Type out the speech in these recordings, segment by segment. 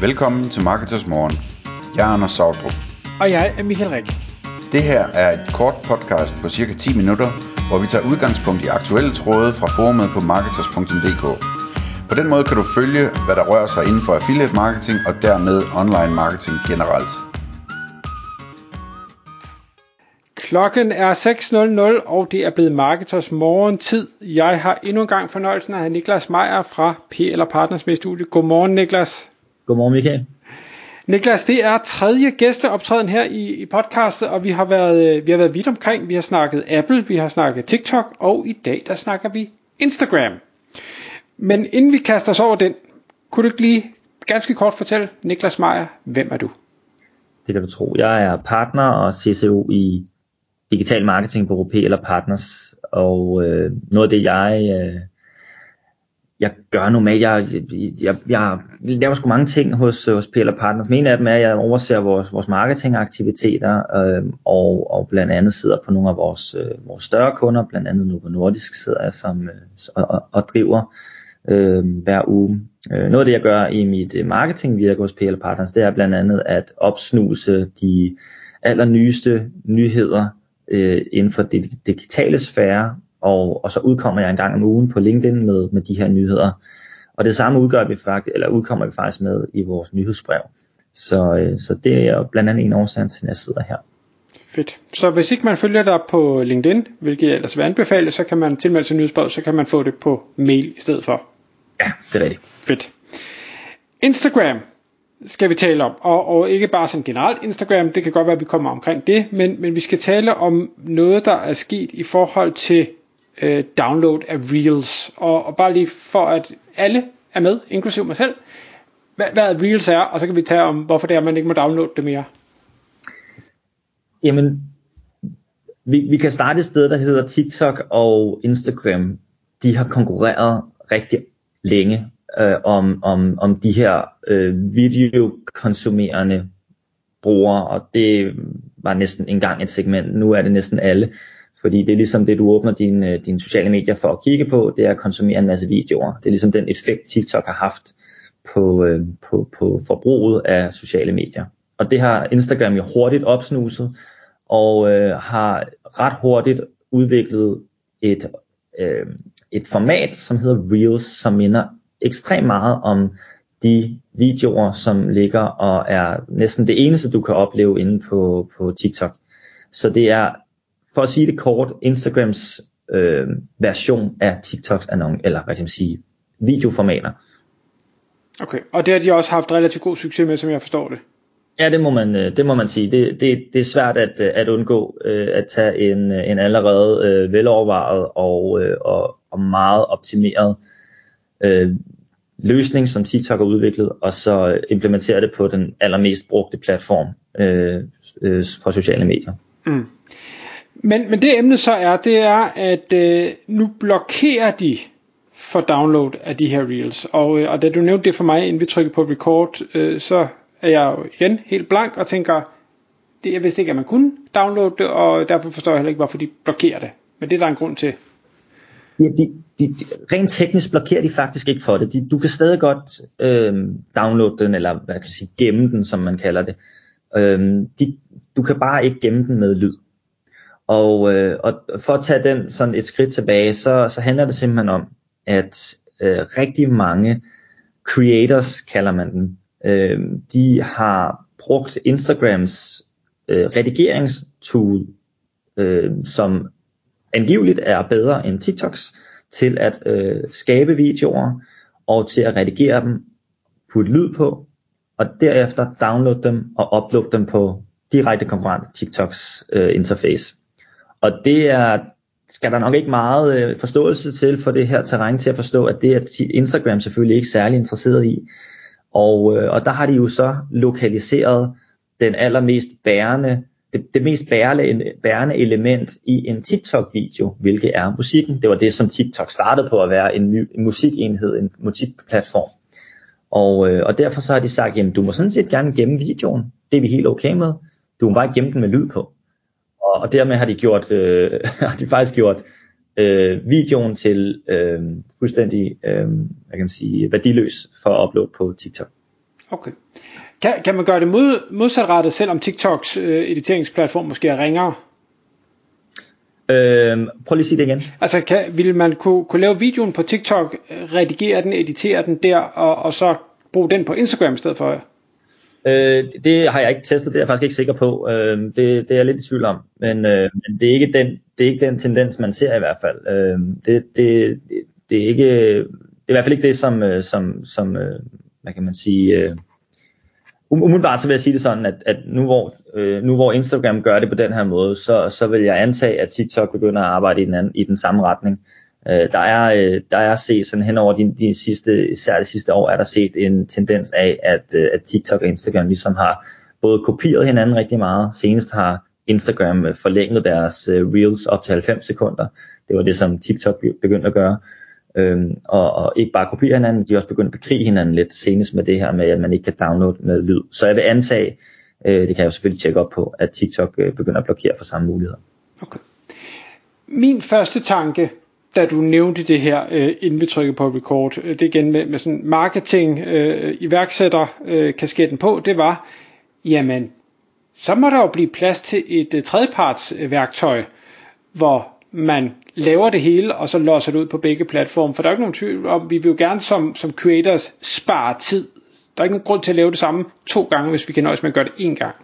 Velkommen til Marketers Morgen. Jeg er Anders Sautrup. Og jeg er Michael Rik. Det her er et kort podcast på cirka 10 minutter, hvor vi tager udgangspunkt i aktuelle tråde fra forumet på marketers.dk. På den måde kan du følge, hvad der rører sig inden for affiliate marketing og dermed online marketing generelt. Klokken er 6.00, og det er blevet Marketers morgentid. Jeg har endnu en gang fornøjelsen af Niklas Meier fra P eller Partners med studiet. Godmorgen Niklas. Godmorgen Michael. Niklas, det er tredje gæsteoptræden her i, i podcastet, og vi har, været, vi har været vidt omkring. Vi har snakket Apple, vi har snakket TikTok, og i dag der snakker vi Instagram. Men inden vi kaster os over den, kunne du ikke lige ganske kort fortælle, Niklas Meier, hvem er du? Det kan du tro. Jeg er partner og CCO i Digital Marketing på P eller Partners, og øh, noget af det, jeg, øh, jeg gør normalt, jeg, jeg, jeg laver sgu mange ting hos, hos PL Partners, men en af dem er, at jeg overser vores, vores marketingaktiviteter, øh, og, og blandt andet sidder på nogle af vores, øh, vores større kunder, blandt andet Novo Nordisk sidder jeg som, øh, og, og, driver øh, hver uge. Øh, noget af det, jeg gør i mit øh, marketingvirke hos PL Partners, det er blandt andet at opsnuse de allernyeste nyheder øh, inden for det digitale sfære, og, og så udkommer jeg en gang om ugen på LinkedIn med, med de her nyheder. Og det samme udgør vi faktisk, eller udkommer vi faktisk med i vores nyhedsbrev. Så, øh, så det er blandt andet en årsag til, at jeg sidder her. Fedt. Så hvis ikke man følger dig på LinkedIn, hvilket jeg ellers vil anbefale, så kan man tilmelde sig nyhedsbrev, så kan man få det på mail i stedet for. Ja, det er rigtigt. Fedt. Instagram skal vi tale om, og, og ikke bare sådan generelt Instagram, det kan godt være, at vi kommer omkring det, men, men vi skal tale om noget, der er sket i forhold til øh, download af Reels, og, og bare lige for at alle er med, inklusiv mig selv, hvad, hvad Reels er, og så kan vi tage om, hvorfor det er, at man ikke må downloade det mere. Jamen, vi, vi kan starte et sted, der hedder TikTok og Instagram. De har konkurreret rigtig længe øh, om, om, om de her øh, videokonsumerende brugere, og det var næsten engang et segment. Nu er det næsten alle, fordi det er ligesom det, du åbner dine, din øh, dine sociale medier for at kigge på, det er at konsumere en masse videoer. Det er ligesom den effekt, TikTok har haft på, øh, på, på forbruget af sociale medier. Og det har Instagram jo hurtigt opsnuset, og øh, har ret hurtigt udviklet et, øh, et format, som hedder Reels, som minder ekstremt meget om de videoer, som ligger og er næsten det eneste, du kan opleve inde på, på TikTok. Så det er, for at sige det kort, Instagrams øh, version af TikToks annonce, eller hvad kan man sige, videoformater. Okay, og det har de også haft relativt god succes med, som jeg forstår det. Ja, det må man, øh, det må man sige. Det, det, det er svært at, øh, at undgå øh, at tage en, en allerede øh, velovervejet og, øh, og, og meget optimeret øh, løsning, som TikTok har udviklet, og så implementere det på den allermest brugte platform øh, øh, for sociale medier. Mm. Men, men det emne så er, det er, at øh, nu blokerer de for download af de her reels. Og, øh, og da du nævnte det for mig, inden vi trykkede på record, øh, så er jeg jo igen helt blank og tænker, det, jeg vidste ikke, at man kunne downloade det, og derfor forstår jeg heller ikke, hvorfor de blokerer det. Men det er der en grund til. Ja, de, de, de, rent teknisk blokerer de faktisk ikke for det. De, du kan stadig godt øh, downloade den, eller hvad kan jeg sige, gemme den, som man kalder det. Øh, de, du kan bare ikke gemme den med lyd. Og, øh, og for at tage den sådan et skridt tilbage, så, så handler det simpelthen om, at øh, rigtig mange creators, kalder man dem, øh, de har brugt Instagrams øh, redigeringstool, øh, som angiveligt er bedre end TikToks, til at øh, skabe videoer og til at redigere dem, putte lyd på, og derefter downloade dem og uploade dem på direkte konkurrent TikToks øh, interface. Og det er, skal der nok ikke meget øh, forståelse til for det her terræn til at forstå, at det er Instagram selvfølgelig ikke særlig interesseret i. Og, øh, og der har de jo så lokaliseret den allermest bærende, det, det mest bærende, bærende element i en TikTok-video, hvilket er musikken. Det var det, som TikTok startede på at være en, ny, en musikenhed, en musikplatform. Og, øh, og derfor så har de sagt, jamen du må sådan set gerne gemme videoen. Det er vi helt okay med. Du må bare gemme den med lyd på. Og, dermed har de gjort, øh, har de faktisk gjort øh, videoen til øh, fuldstændig øh, hvad kan man sige, værdiløs for at uploade på TikTok. Okay. Kan, kan man gøre det mod, modsatrettet, selvom TikToks øh, editeringsplatform måske er ringere? Øhm, prøv lige at sige det igen. Altså, kan, vil man kunne, kunne lave videoen på TikTok, redigere den, editere den der, og, og så bruge den på Instagram i stedet for? Øh, det har jeg ikke testet, det er jeg faktisk ikke sikker på. Øh, det, det er jeg lidt i tvivl om. Men, øh, men det, er ikke den, det er ikke den tendens, man ser i hvert fald. Øh, det, det, det, er ikke, det er i hvert fald ikke det, som, øh, som, som øh, hvad kan man sige, øh, um, umiddelbart så vil jeg sige det sådan, at, at nu, hvor, øh, nu hvor Instagram gør det på den her måde, så, så vil jeg antage, at TikTok begynder at arbejde i den, anden, i den samme retning. Øh, der, er, øh, der er set sådan hen over de, de sidste, især de sidste år, er der set en tendens af, at, øh, at TikTok og Instagram ligesom har både kopieret hinanden rigtig meget. Senest har Instagram øh, forlænget deres øh, Reels op til 90 sekunder. Det var det, som TikTok begyndte at gøre. Øhm, og, og ikke bare kopiere hinanden, de er også begyndt at bekrige hinanden lidt, senest med det her med, at man ikke kan downloade med lyd. Så jeg vil antage, øh, det kan jeg jo selvfølgelig tjekke op på, at TikTok øh, begynder at blokere for samme muligheder. Okay. Min første tanke, da du nævnte det her, øh, inden vi på record, øh, det igen med, med sådan marketing, øh, iværksætter øh, kasketten på, det var, jamen, så må der jo blive plads til et øh, tredjeparts øh, værktøj, hvor man laver det hele, og så låser det ud på begge platforme. For der er ikke nogen tvivl om, vi vil jo gerne som, som creators spare tid. Der er ikke nogen grund til at lave det samme to gange, hvis vi kan nøjes med at gøre det én gang.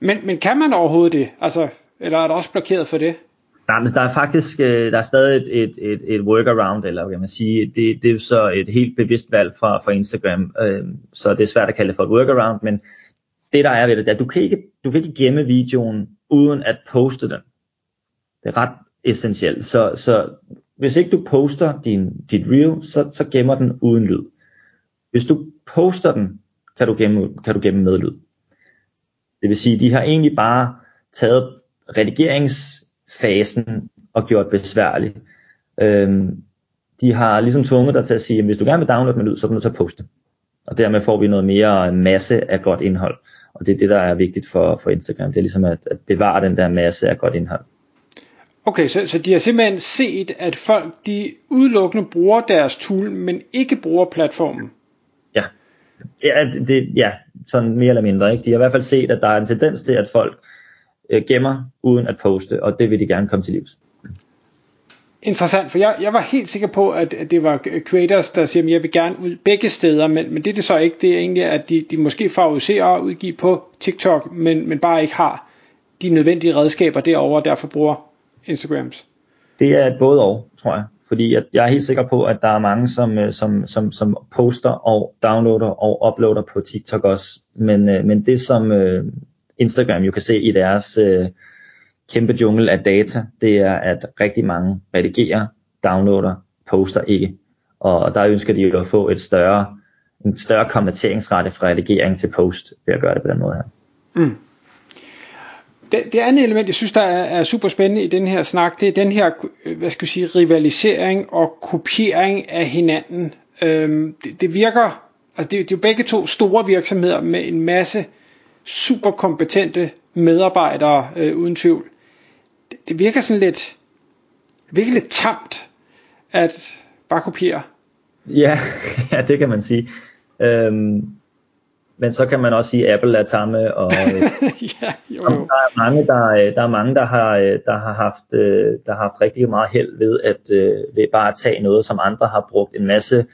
Men, men kan man overhovedet det? Altså, eller er der også blokeret for det? Nej, men der er faktisk øh, der er stadig et, et, et, et workaround, eller hvad kan man sige, det, det er så et helt bevidst valg fra, fra Instagram, øh, så det er svært at kalde det for et workaround, men det der er ved det, er, at du kan ikke, du kan ikke gemme videoen uden at poste den. Det er ret essentielt. Så, så hvis ikke du poster din, dit reel, så, så gemmer den uden lyd. Hvis du poster den, kan du gemme, kan du gemme med lyd. Det vil sige, de har egentlig bare taget redigerings redigeringsfasen og gjort besværlig. Øhm, de har ligesom tvunget dig til at sige, at hvis du gerne vil downloade med lyd, så er du nødt til at poste. Og dermed får vi noget mere masse af godt indhold. Og det er det, der er vigtigt for, for Instagram. Det er ligesom at, at bevare den der masse af godt indhold. Okay, så, så de har simpelthen set, at folk de udelukkende bruger deres tool, men ikke bruger platformen. Ja, ja, det, ja sådan mere eller mindre. Ikke? De har i hvert fald set, at der er en tendens til, at folk øh, gemmer uden at poste, og det vil de gerne komme til livs. Interessant, for jeg, jeg var helt sikker på, at, at det var creators, der siger, at jeg vil gerne ud begge steder, men, men det er det så ikke. Det er egentlig, at de, de måske favoriserer at udgive på TikTok, men, men bare ikke har de nødvendige redskaber derover og derfor bruger Instagrams? Det er et både og, tror jeg. Fordi at jeg er helt sikker på, at der er mange, som, øh, som, som, som poster og downloader og uploader på TikTok også. Men, øh, men det som øh, Instagram jo kan se i deres øh, kæmpe jungle af data, det er, at rigtig mange redigerer, downloader, poster ikke. Og der ønsker de jo at få et større, en større konverteringsrate fra redigering til post ved at gøre det på den måde her. Mm det, det andet element, jeg synes, der er, er super spændende i den her snak, det er den her, hvad skal jeg sige, rivalisering og kopiering af hinanden. Øhm, det, det virker, altså det, det er jo begge to store virksomheder med en masse super kompetente medarbejdere, øh, uden tvivl. Det, det virker sådan lidt, virkelig lidt tamt at bare kopiere. Ja, ja det kan man sige. Øhm, men så kan man også sige, at Apple er tamme, og ja, jo, jo. der er mange, der, øh, der, er mange, der, har, øh, der, har haft, øh, der har haft rigtig meget held ved at ved bare at tage noget, som andre har brugt en masse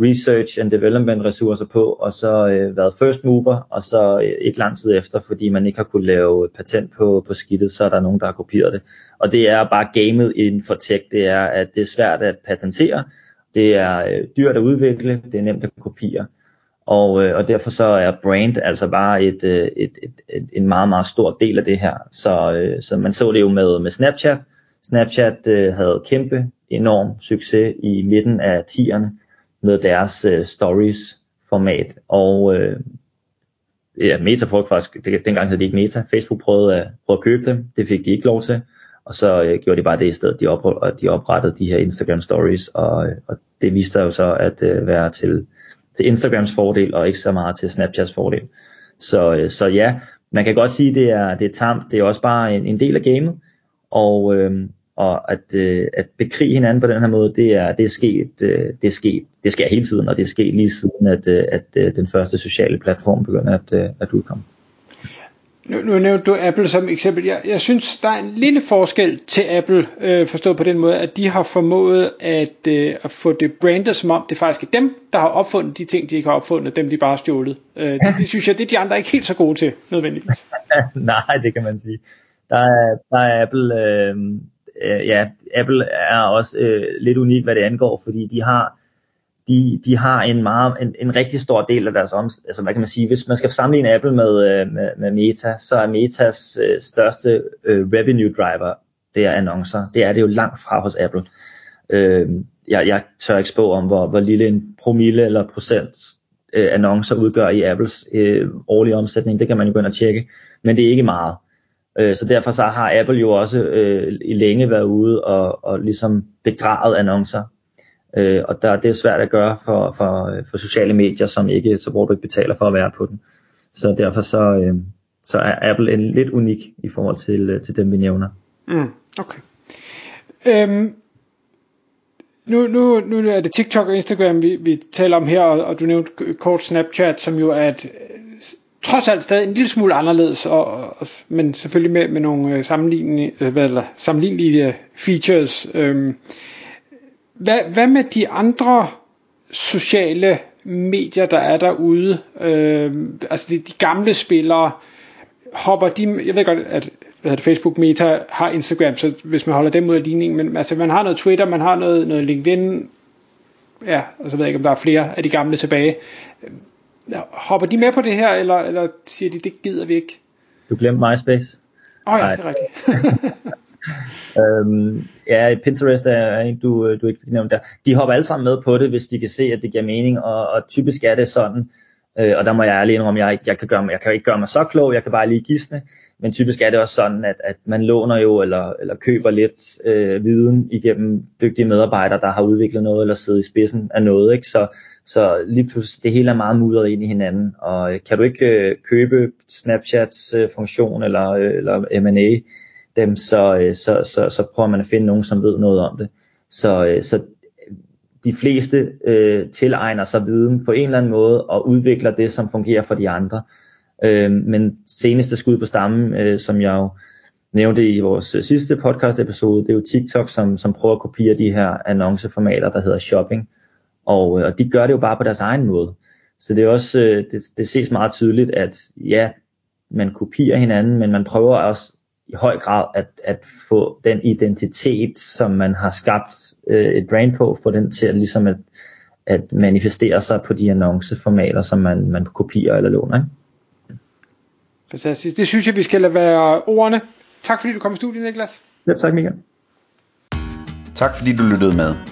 research and development ressourcer på, og så øh, været first mover, og så øh, ikke lang tid efter, fordi man ikke har kunne lave patent på, på skidtet, så er der nogen, der har kopieret det. Og det er bare gamet inden for tech, det er, at det er svært at patentere, det er øh, dyrt at udvikle, det er nemt at kopiere. Og, øh, og derfor så er brand altså bare et, øh, et, et, et, en meget, meget stor del af det her. Så, øh, så man så det jo med, med Snapchat. Snapchat øh, havde kæmpe, enorm succes i midten af 10'erne med deres øh, stories format. Og øh, ja, Meta prøvede faktisk, det, dengang hed de ikke Meta, Facebook prøvede at, prøvede at købe dem, det fik de ikke lov til. Og så øh, gjorde de bare det i stedet, de, op, de oprettede de her Instagram stories, og, øh, og det viste sig jo så at øh, være til til Instagrams fordel, og ikke så meget til Snapchats fordel. Så, øh, så ja, man kan godt sige, det er, det er tamt, det er også bare en, en del af gamet, og, øh, og at, øh, at bekrige hinanden på den her måde, det er, det er sket, øh, det er sket, det sker hele tiden, og det er sket lige siden, at, øh, at øh, den første sociale platform begynder at, øh, at udkomme. Nu, nu nævnte du Apple som eksempel. Jeg, jeg synes, der er en lille forskel til Apple, øh, forstået på den måde, at de har formået at, øh, at få det brandet, som om det faktisk er dem, der har opfundet de ting, de ikke har opfundet, dem de bare har stjålet. Øh, det, det synes jeg, det er de andre ikke helt så gode til, nødvendigvis. Nej, det kan man sige. Der er, der er Apple, øh, øh, ja, Apple er også øh, lidt unik, hvad det angår, fordi de har de, de har en meget en, en rigtig stor del af deres omsætning. altså hvad kan man sige, hvis man skal sammenligne Apple med, øh, med, med Meta, så er Metas øh, største øh, revenue driver, det er annoncer. Det er det jo langt fra hos Apple. Øh, jeg, jeg tør ikke spå om, hvor, hvor lille en promille eller procent øh, annoncer udgør i Apples øh, årlige omsætning. Det kan man jo gå ind og tjekke, men det er ikke meget. Øh, så derfor så har Apple jo også øh, i længe været ude og, og ligesom begravet annoncer Øh, og der, det er svært at gøre for, for, øh, for sociale medier, som ikke, så hvor du ikke betaler for at være på den. Så derfor så, øh, så er Apple en lidt unik i forhold til, øh, til dem, vi nævner. Mm, okay. Øhm, nu, nu, nu er det TikTok og Instagram, vi, vi taler om her, og, og du nævnte kort Snapchat, som jo er et, trods alt stadig en lille smule anderledes, og, og, men selvfølgelig med, med nogle øh, sammenlignelige, øh, eller, sammenlignelige øh, features. Øhm, hvad, hvad med de andre sociale medier, der er derude? Øh, altså de, de gamle spillere, hopper de, jeg ved godt, at hvad det, Facebook Meta har Instagram, så hvis man holder dem ud af ligningen, men altså man har noget Twitter, man har noget, noget LinkedIn, ja, og så ved jeg ikke, om der er flere af de gamle tilbage. Hopper de med på det her, eller, eller siger de, det gider vi ikke? Du glemte MySpace. Åh oh, ja, det er rigtigt. øhm, ja, Pinterest er en, du, du ikke fik nævnt der. De hopper alle sammen med på det, hvis de kan se, at det giver mening, og, og typisk er det sådan, øh, og der må jeg ærlig om, jeg, jeg, kan gøre, jeg kan ikke gøre mig så klog, jeg kan bare lige gisne, men typisk er det også sådan, at, at man låner jo, eller, eller køber lidt øh, viden igennem dygtige medarbejdere, der har udviklet noget, eller siddet i spidsen af noget, ikke? Så, så lige pludselig, det hele er meget mudret ind i hinanden, og øh, kan du ikke øh, købe Snapchats øh, funktion, eller, øh, eller M&A, dem, så, øh, så, så, så prøver man at finde nogen, som ved noget om det. Så, øh, så de fleste øh, tilegner sig viden på en eller anden måde og udvikler det, som fungerer for de andre. Øh, men seneste skud på stammen, øh, som jeg jo nævnte i vores øh, sidste podcast episode, det er jo TikTok, som, som prøver at kopiere de her annonceformater, der hedder shopping. Og, og de gør det jo bare på deres egen måde. Så det er også, det, det ses meget tydeligt, at ja, man kopierer hinanden, men man prøver også i høj grad at, at få den identitet, som man har skabt øh, et brand på, få den til at, ligesom at, at manifestere sig på de annonceformater, som man, man kopierer eller låner. Ikke? Fantastisk. Det synes jeg, vi skal lade være ordene. Tak fordi du kom i studiet, Niklas. Ja, tak Michael. Tak fordi du lyttede med.